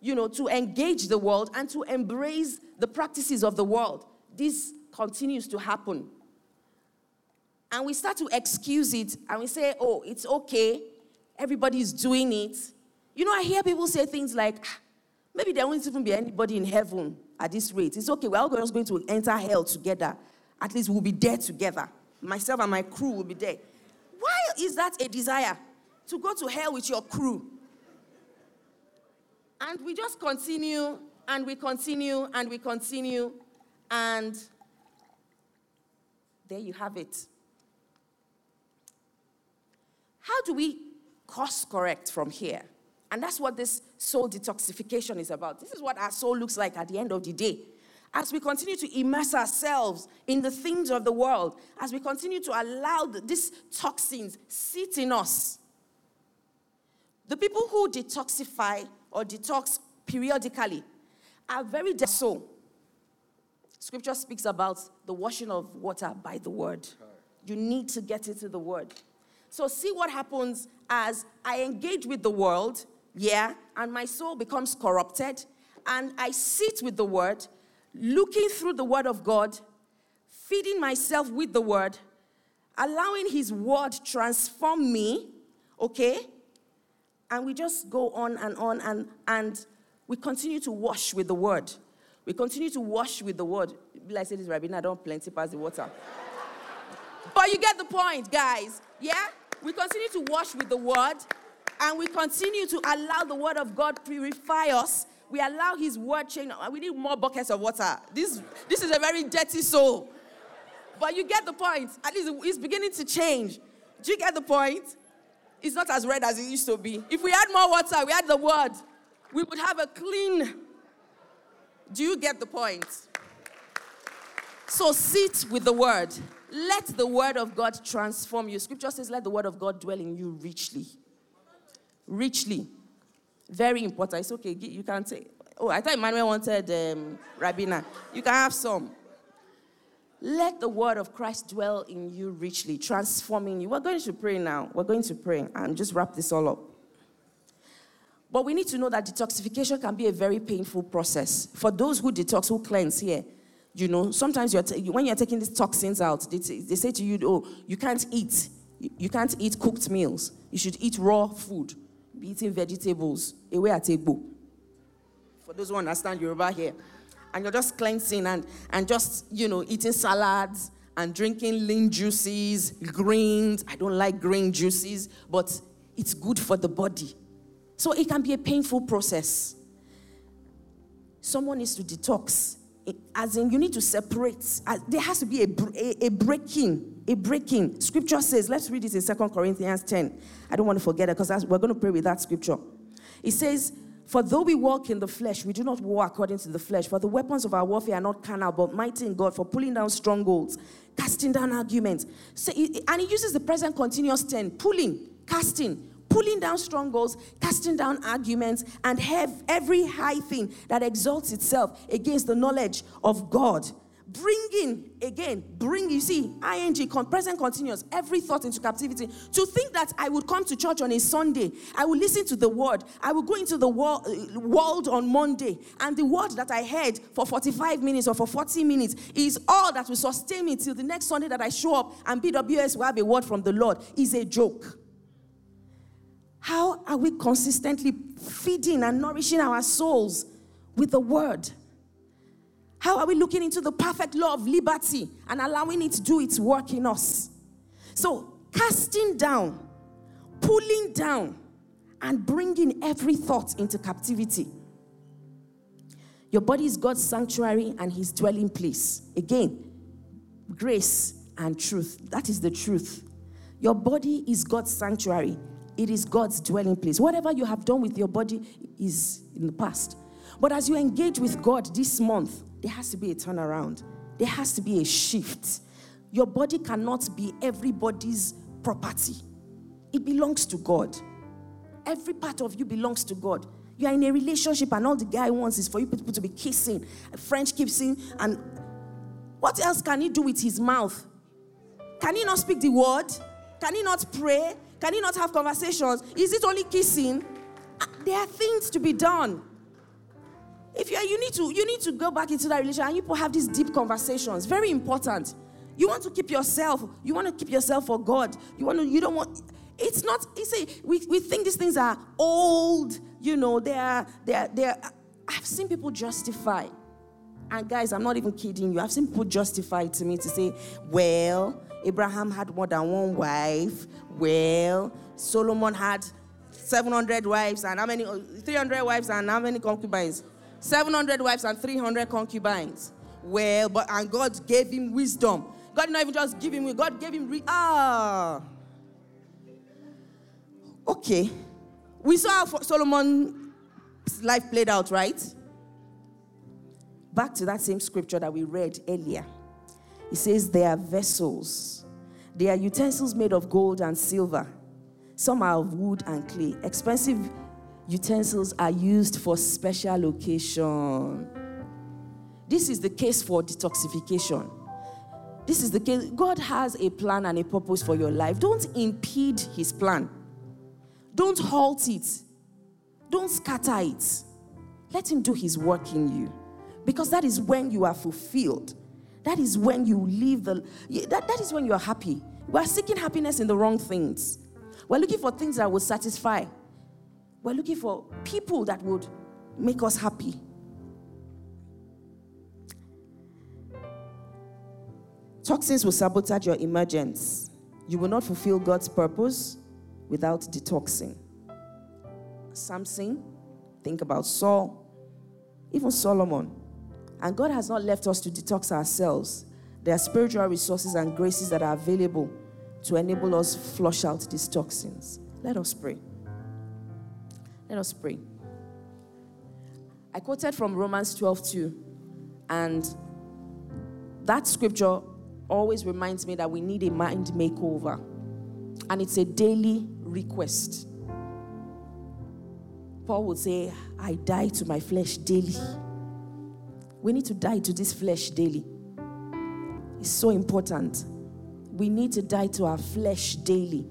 you know, to engage the world and to embrace the practices of the world, this continues to happen and we start to excuse it and we say, oh, it's okay, everybody's doing it. You know, I hear people say things like, ah, maybe there won't even be anybody in heaven at this rate. It's okay, we're all just going to enter hell together. At least we'll be there together. Myself and my crew will be there. Why is that a desire? To go to hell with your crew. And we just continue and we continue and we continue, and there you have it. How do we course correct from here And that's what this soul detoxification is about. This is what our soul looks like at the end of the day. As we continue to immerse ourselves in the things of the world, as we continue to allow the, these toxins sit in us, the people who detoxify or detox periodically are very so. Scripture speaks about the washing of water by the word. You need to get into the word. So, see what happens as I engage with the world, yeah, and my soul becomes corrupted, and I sit with the word, looking through the word of God, feeding myself with the word, allowing his word transform me, okay? And we just go on and on and and we continue to wash with the word. We continue to wash with the word. Like I said, this Ribena, I don't plenty pass the water. but you get the point, guys. Yeah? We continue to wash with the word and we continue to allow the word of God purify us. We allow his word change. Uh, we need more buckets of water. This, this is a very dirty soul. But you get the point. At least it's beginning to change. Do you get the point? It's not as red as it used to be. If we had more water, we had the word, we would have a clean. Do you get the point? So sit with the word. Let the word of God transform you. Scripture says, let the word of God dwell in you richly. Richly. Very important. It's okay. You can say, oh, I thought Emmanuel wanted um, Ribena. You can have some. Let the word of Christ dwell in you richly, transforming you. We're going to pray now. We're going to pray and just wrap this all up. But we need to know that detoxification can be a very painful process. For those who detox, who cleanse here, you know, sometimes you're t- when you're taking these toxins out, they, t- they say to you, oh, you can't eat. You can't eat cooked meals. You should eat raw food. Eating vegetables. Away at table. For those who understand Yoruba here. And you're just cleansing and, and just, you know, eating salads and drinking lean juices, greens. I don't like green juices, but it's good for the body. So it can be a painful process. Someone needs to detox as in you need to separate. There has to be a, a, a, breaking a breaking. Scripture says let's read this in Second corinthians 10 i don't want to forget it because we're going to pray with that scripture. It says for though we walk in the flesh we do not war according to the flesh. For the weapons of our warfare are not carnal but mighty in god for pulling down strongholds casting down arguments. So, and he uses the present continuous tense pulling casting pulling down strongholds, casting down arguments, and have every high thing that exalts itself against the knowledge of God. Bringing, again, bring, you see, ing, present continuous, every thought into captivity. To think that I would come to church on a Sunday, I will listen to the word, I will go into the world on Monday, and the word that I heard for 45 minutes or for 40 minutes is all that will sustain me till the next Sunday that I show up and BWS will have a word from the Lord is a joke. How are we consistently feeding and nourishing our souls with the word? How are we looking into the perfect law of liberty and allowing it to do its work in us? So, casting down, pulling down, and bringing every thought into captivity. Your body is God's sanctuary and his dwelling place. Again, grace and truth. That is the truth. Your body is God's sanctuary it is God's dwelling place. Whatever you have done with your body is in the past. But as you engage with God this month, there has to be a turnaround, there has to be a shift. Your body cannot be everybody's property, it belongs to God. Every part of you belongs to God. You are in a relationship, and all the guy wants is for you people to be kissing, French kissing, and what else can he do with his mouth? Can he not speak the word? Can he not pray? Can he not have conversations? Is it only kissing? Ah, there are things to be done. If you are, you need to you need to go back into that relationship and you have these deep conversations. Very important. You want to keep yourself. You want to keep yourself for God. You want to. You don't want. It's not. You see, we, we think these things are old. You know, they are. They are. They are. I've seen people justify. And guys, I'm not even kidding you. I've seen people justify to me to say, well, Abraham had more than one wife. Well, Solomon had 700 wives and how many? 300 wives and how many concubines? 700 wives and 300 concubines. Well, but and God gave him wisdom. God did not even just give him, God gave him, re- ah. Okay. We saw how Solomon's life played out, right? Back to that same scripture that we read earlier. It says, They are vessels, they are utensils made of gold and silver. Some are of wood and clay. Expensive utensils are used for special occasion. This is the case for detoxification. This is the case. God has a plan and a purpose for your life. Don't impede his plan. Don't halt it. Don't scatter it. Let him do his work in you. Because that is when you are fulfilled. That is when you live the that, that is when you are happy. We are seeking happiness in the wrong things. We're looking for things that will satisfy. We're looking for people that would make us happy. Toxins will sabotage your emergence. You will not fulfill God's purpose without detoxing. Samson, think about Saul, even Solomon. And God has not left us to detox ourselves. There are spiritual resources and graces that are available to enable us flush out these toxins. Let us pray. Let us pray. I quoted from Romans 12 2, and that scripture always reminds me that we need a mind makeover, and it's a daily request. Paul would say, I die to my flesh daily. We need to die to this flesh daily. It's so important. We need to die to our flesh daily.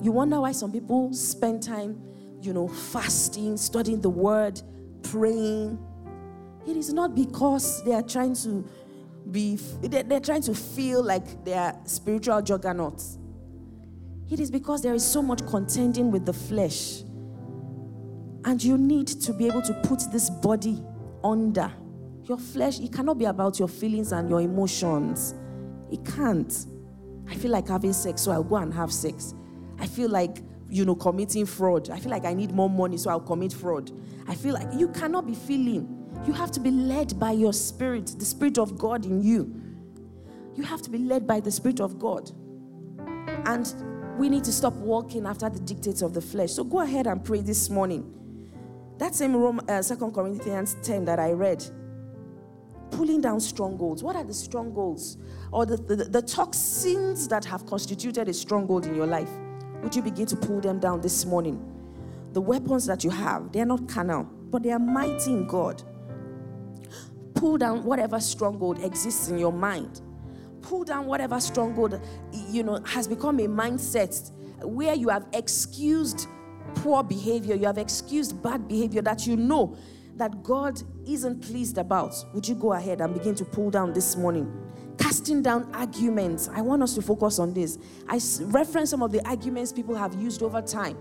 You wonder why some people spend time, you know, fasting, studying the word, praying. It is not because they are trying to be, they're trying to feel like they are spiritual juggernauts. It is because there is so much contending with the flesh. And you need to be able to put this body under. Your flesh, it cannot be about your feelings and your emotions. It can't. I feel like having sex, so I'll go and have sex. I feel like, you know, committing fraud. I feel like I need more money, so I'll commit fraud. I feel like you cannot be feeling. You have to be led by your spirit, the spirit of God in you. You have to be led by the spirit of God. And we need to stop walking after the dictates of the flesh. So go ahead and pray this morning. That same Rome, uh, 2 Corinthians 10 that I read, pulling down strongholds. What are the strongholds or the, the, the toxins that have constituted a stronghold in your life? Would you begin to pull them down this morning? The weapons that you have, they are not carnal, but they are mighty in God. Pull down whatever stronghold exists in your mind. Pull down whatever stronghold, you know, has become a mindset where you have excused poor behavior, you have excused bad behavior that you know that God isn't pleased about. Would you go ahead and begin to pull down this morning? Casting down arguments. I want us to focus on this. I reference some of the arguments people have used over time.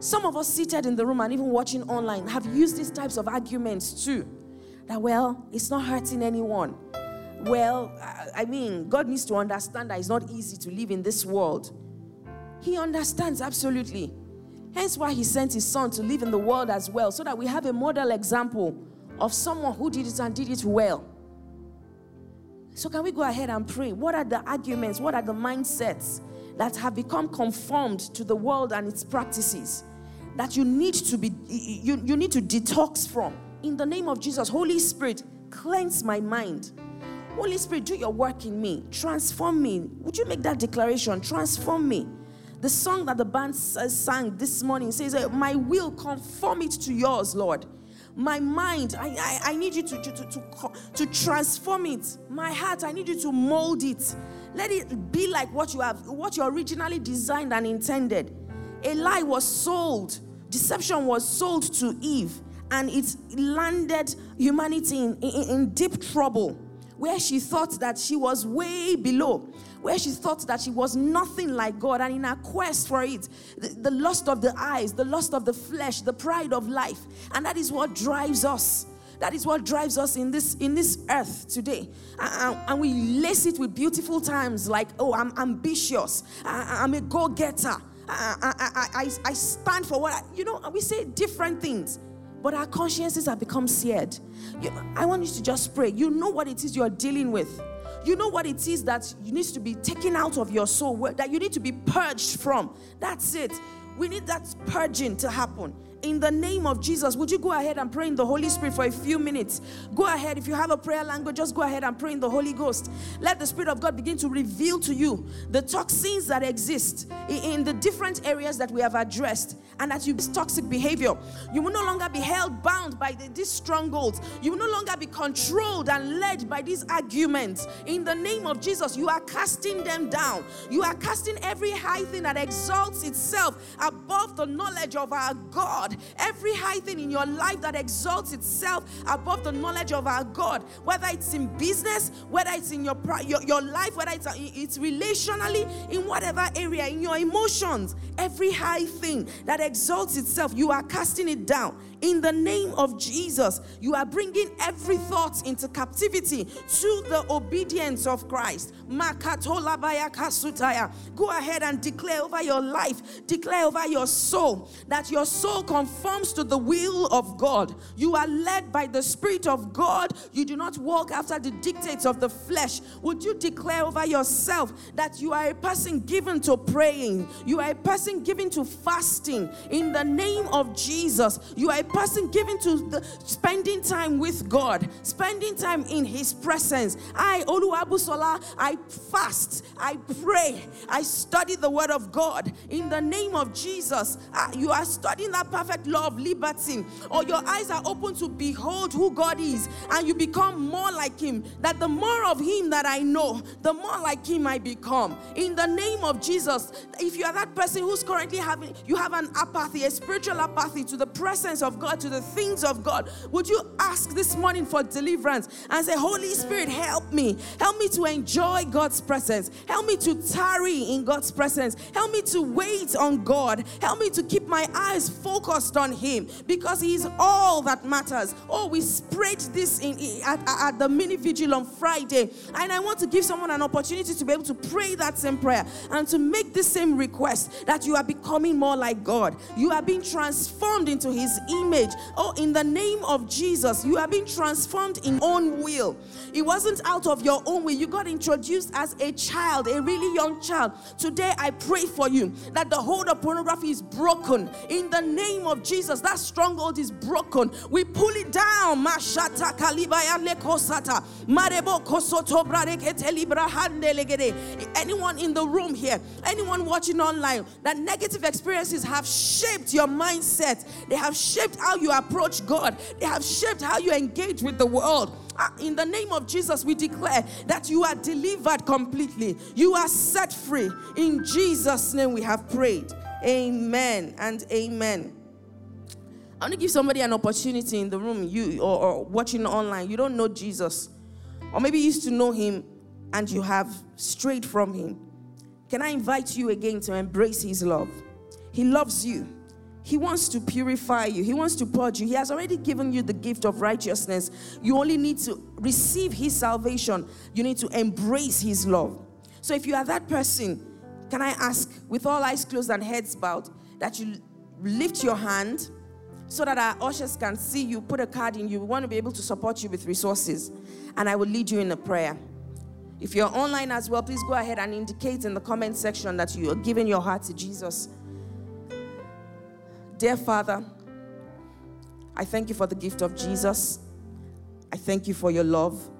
Some of us seated in the room and even watching online have used these types of arguments too. That, well, it's not hurting anyone. Well, I mean, God needs to understand that it's not easy to live in this world. He understands absolutely. Hence why he sent his son to live in the world as well, so that we have a model example of someone who did it and did it well. So, can we go ahead and pray? What are the arguments? What are the mindsets that have become conformed to the world and its practices that you need to be you, you need to detox from? In the name of Jesus, Holy Spirit, cleanse my mind. Holy Spirit, do your work in me. Transform me. Would you make that declaration? Transform me. The song that the band uh, sang this morning says, uh, My will conform it to yours, Lord. My mind, I, I, I need you to, to, to, to transform it. My heart, I need you to mold it. Let it be like what you have, what you originally designed and intended. A lie was sold, deception was sold to Eve, and it landed humanity in, in, in deep trouble where she thought that she was way below, where she thought that she was nothing like God. And in her quest for it, the, the lust of the eyes, the lust of the flesh, the pride of life. And that is what drives us. That is what drives us in this in this earth today, and, and we lace it with beautiful times like, "Oh, I'm ambitious. I, am a go-getter. I, I, I, I stand for what I, you know." We say different things, but our consciences have become seared. You, I want you to just pray. You know what it is you're dealing with. You know what it is that you need to be taken out of your soul, that you need to be purged from. That's it. We need that purging to happen in the name of Jesus, would you go ahead and pray in the Holy Spirit for a few minutes? Go ahead. If you have a prayer language, just go ahead and pray in the Holy Ghost. Let the Spirit of God begin to reveal to you the toxins that exist in the different areas that we have addressed. And that you toxic behavior, you will no longer be held bound by the, these strongholds. You will no longer be controlled and led by these arguments. In the name of Jesus, you are casting them down. You are casting every high thing that exalts itself above the knowledge of our God God. Every high thing in your life that exalts itself above the knowledge of our God, whether it's in business, whether it's in your, your, your life, whether it's, uh, it's relationally, in whatever area, in your emotions, every high thing that exalts itself, you are casting it down in the name of Jesus, you are bringing every thought into captivity to the obedience of Christ. Go ahead and declare over your life, declare over your soul that your soul conforms to the will of God. You are led by the Spirit of God. You do not walk after the dictates of the flesh. Would you declare over yourself that you are a person given to praying? You are a person given to fasting in the name of Jesus. You are person given to the, spending time with God, spending time in His presence. I, Oluwabusola, I fast, I pray, I study the Word of God in the name of Jesus. Uh, you are studying that perfect law of liberty, or your eyes are open to behold who God is, and you become more like Him. That the more of Him that I know, the more like Him I become. In the name of Jesus, if you are that person who's currently having, you have an apathy, a spiritual apathy to the presence of God, to the things of God, would you ask this morning for deliverance and say, Holy Spirit, help me. Help me to enjoy God's presence. Help me to tarry in God's presence. Help me to wait on God. Help me to keep my eyes focused on Him because He is all that matters. Oh, we spread this in, at, at the mini vigil on Friday, and I want to give someone an opportunity to be able to pray that same prayer and to make the same request that you are becoming more like God. You are being transformed into His image. Oh, in the name of Jesus, you have been transformed in own will. It wasn't out of your own will. You got introduced as a child, a really young child. Today, I pray for you that the hold of pornography is broken. In the name of Jesus, that stronghold is broken. We pull it down. Kalibaya. Marebo kosoto Anyone in the room here, anyone watching online, that negative experiences have shaped your mindset. They have shaped how you approach God. They have shaped how you engage with the world. Ah, in the name of Jesus, we declare that you are delivered completely. You are set free. In Jesus' name, we have prayed. Amen and amen. I want to give somebody an opportunity in the room, you or, or watching online. You don't know Jesus, or maybe you used to know him and you have strayed from him. Can I invite you again to embrace his love? He loves you. He wants to purify you. He wants to purge you. He has already given you the gift of righteousness. You only need to receive His salvation. You need to embrace His love. So if you are that person, can I ask, with all eyes closed and heads bowed, that you lift your hand so that our ushers can see you, put a card in you. We want to be able to support you with resources. And I will lead you in a prayer. If you're online as well, please go ahead and indicate in the comment section that you are giving your heart to Jesus. Dear Father, I thank you for the gift of Jesus. I thank you for your love.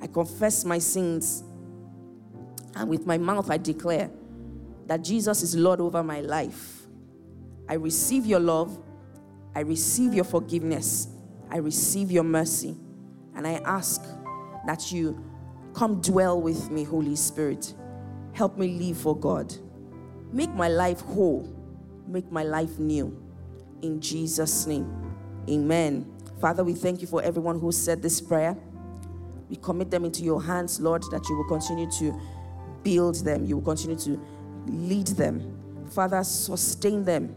I confess my sins. And with my mouth, I declare that Jesus is Lord over my life. I receive your love. I receive your forgiveness. I receive your mercy. And I ask that you come dwell with me, Holy Spirit. Help me live for God. Make my life whole make my life new. In Jesus' name, amen. Father, we thank you for everyone who said this prayer. We commit them into your hands, Lord, that you will continue to build them, you will continue to lead them. Father, sustain them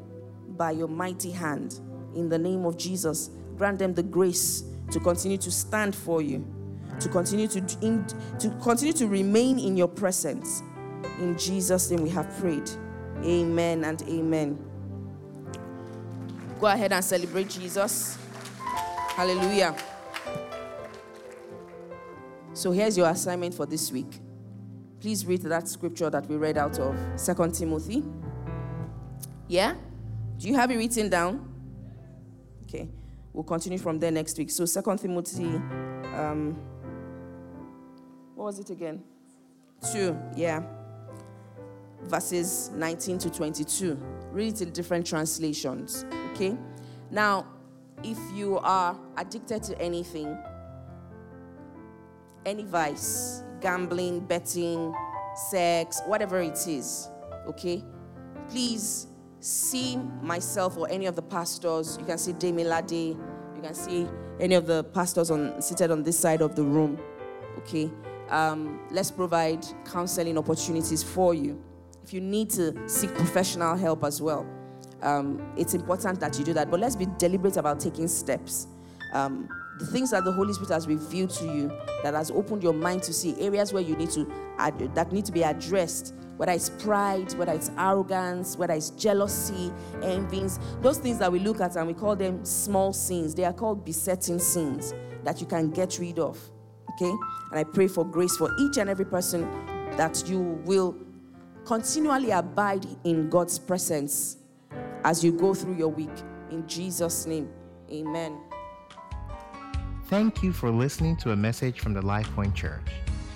by your mighty hand. In the name of Jesus, grant them the grace to continue to stand for you, to continue to, in, to continue to remain in your presence. In Jesus' name we have prayed. Amen and amen. Go ahead and celebrate Jesus. Hallelujah. So here's your assignment for this week. Please read that scripture that we read out of Second Timothy Yeah? Do you have it written down? Okay. We'll continue from there next week. So, Second Timothy, um, what was it again? 2, yeah. Verses 19 to 22. Read it in different translations. Okay? Now, if you are addicted to anything, any vice, gambling, betting, sex, whatever it is, okay? Please see myself or any of the pastors. You can see Demilade. You can see any of the pastors on seated on this side of the room. Okay. Um, let's provide counseling opportunities for you. You need to seek professional help as well, um, it's important that you do that. But let's be deliberate about taking steps. Um, the things that the Holy Spirit has revealed to you, that has opened your mind to see areas where you need to ad- that need to be addressed, whether it's pride, whether it's arrogance, whether it's jealousy, envies, those things that we look at and we call them small sins. They are called besetting sins that you can get rid of. Okay? And I pray for grace for each and every person that you will continually abide in God's presence as you go through your week. In Jesus' name, amen. Thank you for listening to a message from the LifePoint Church.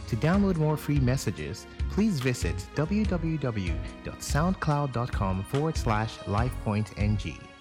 To download more free messages, please visit www.soundcloud.com forward slash LifePointNG.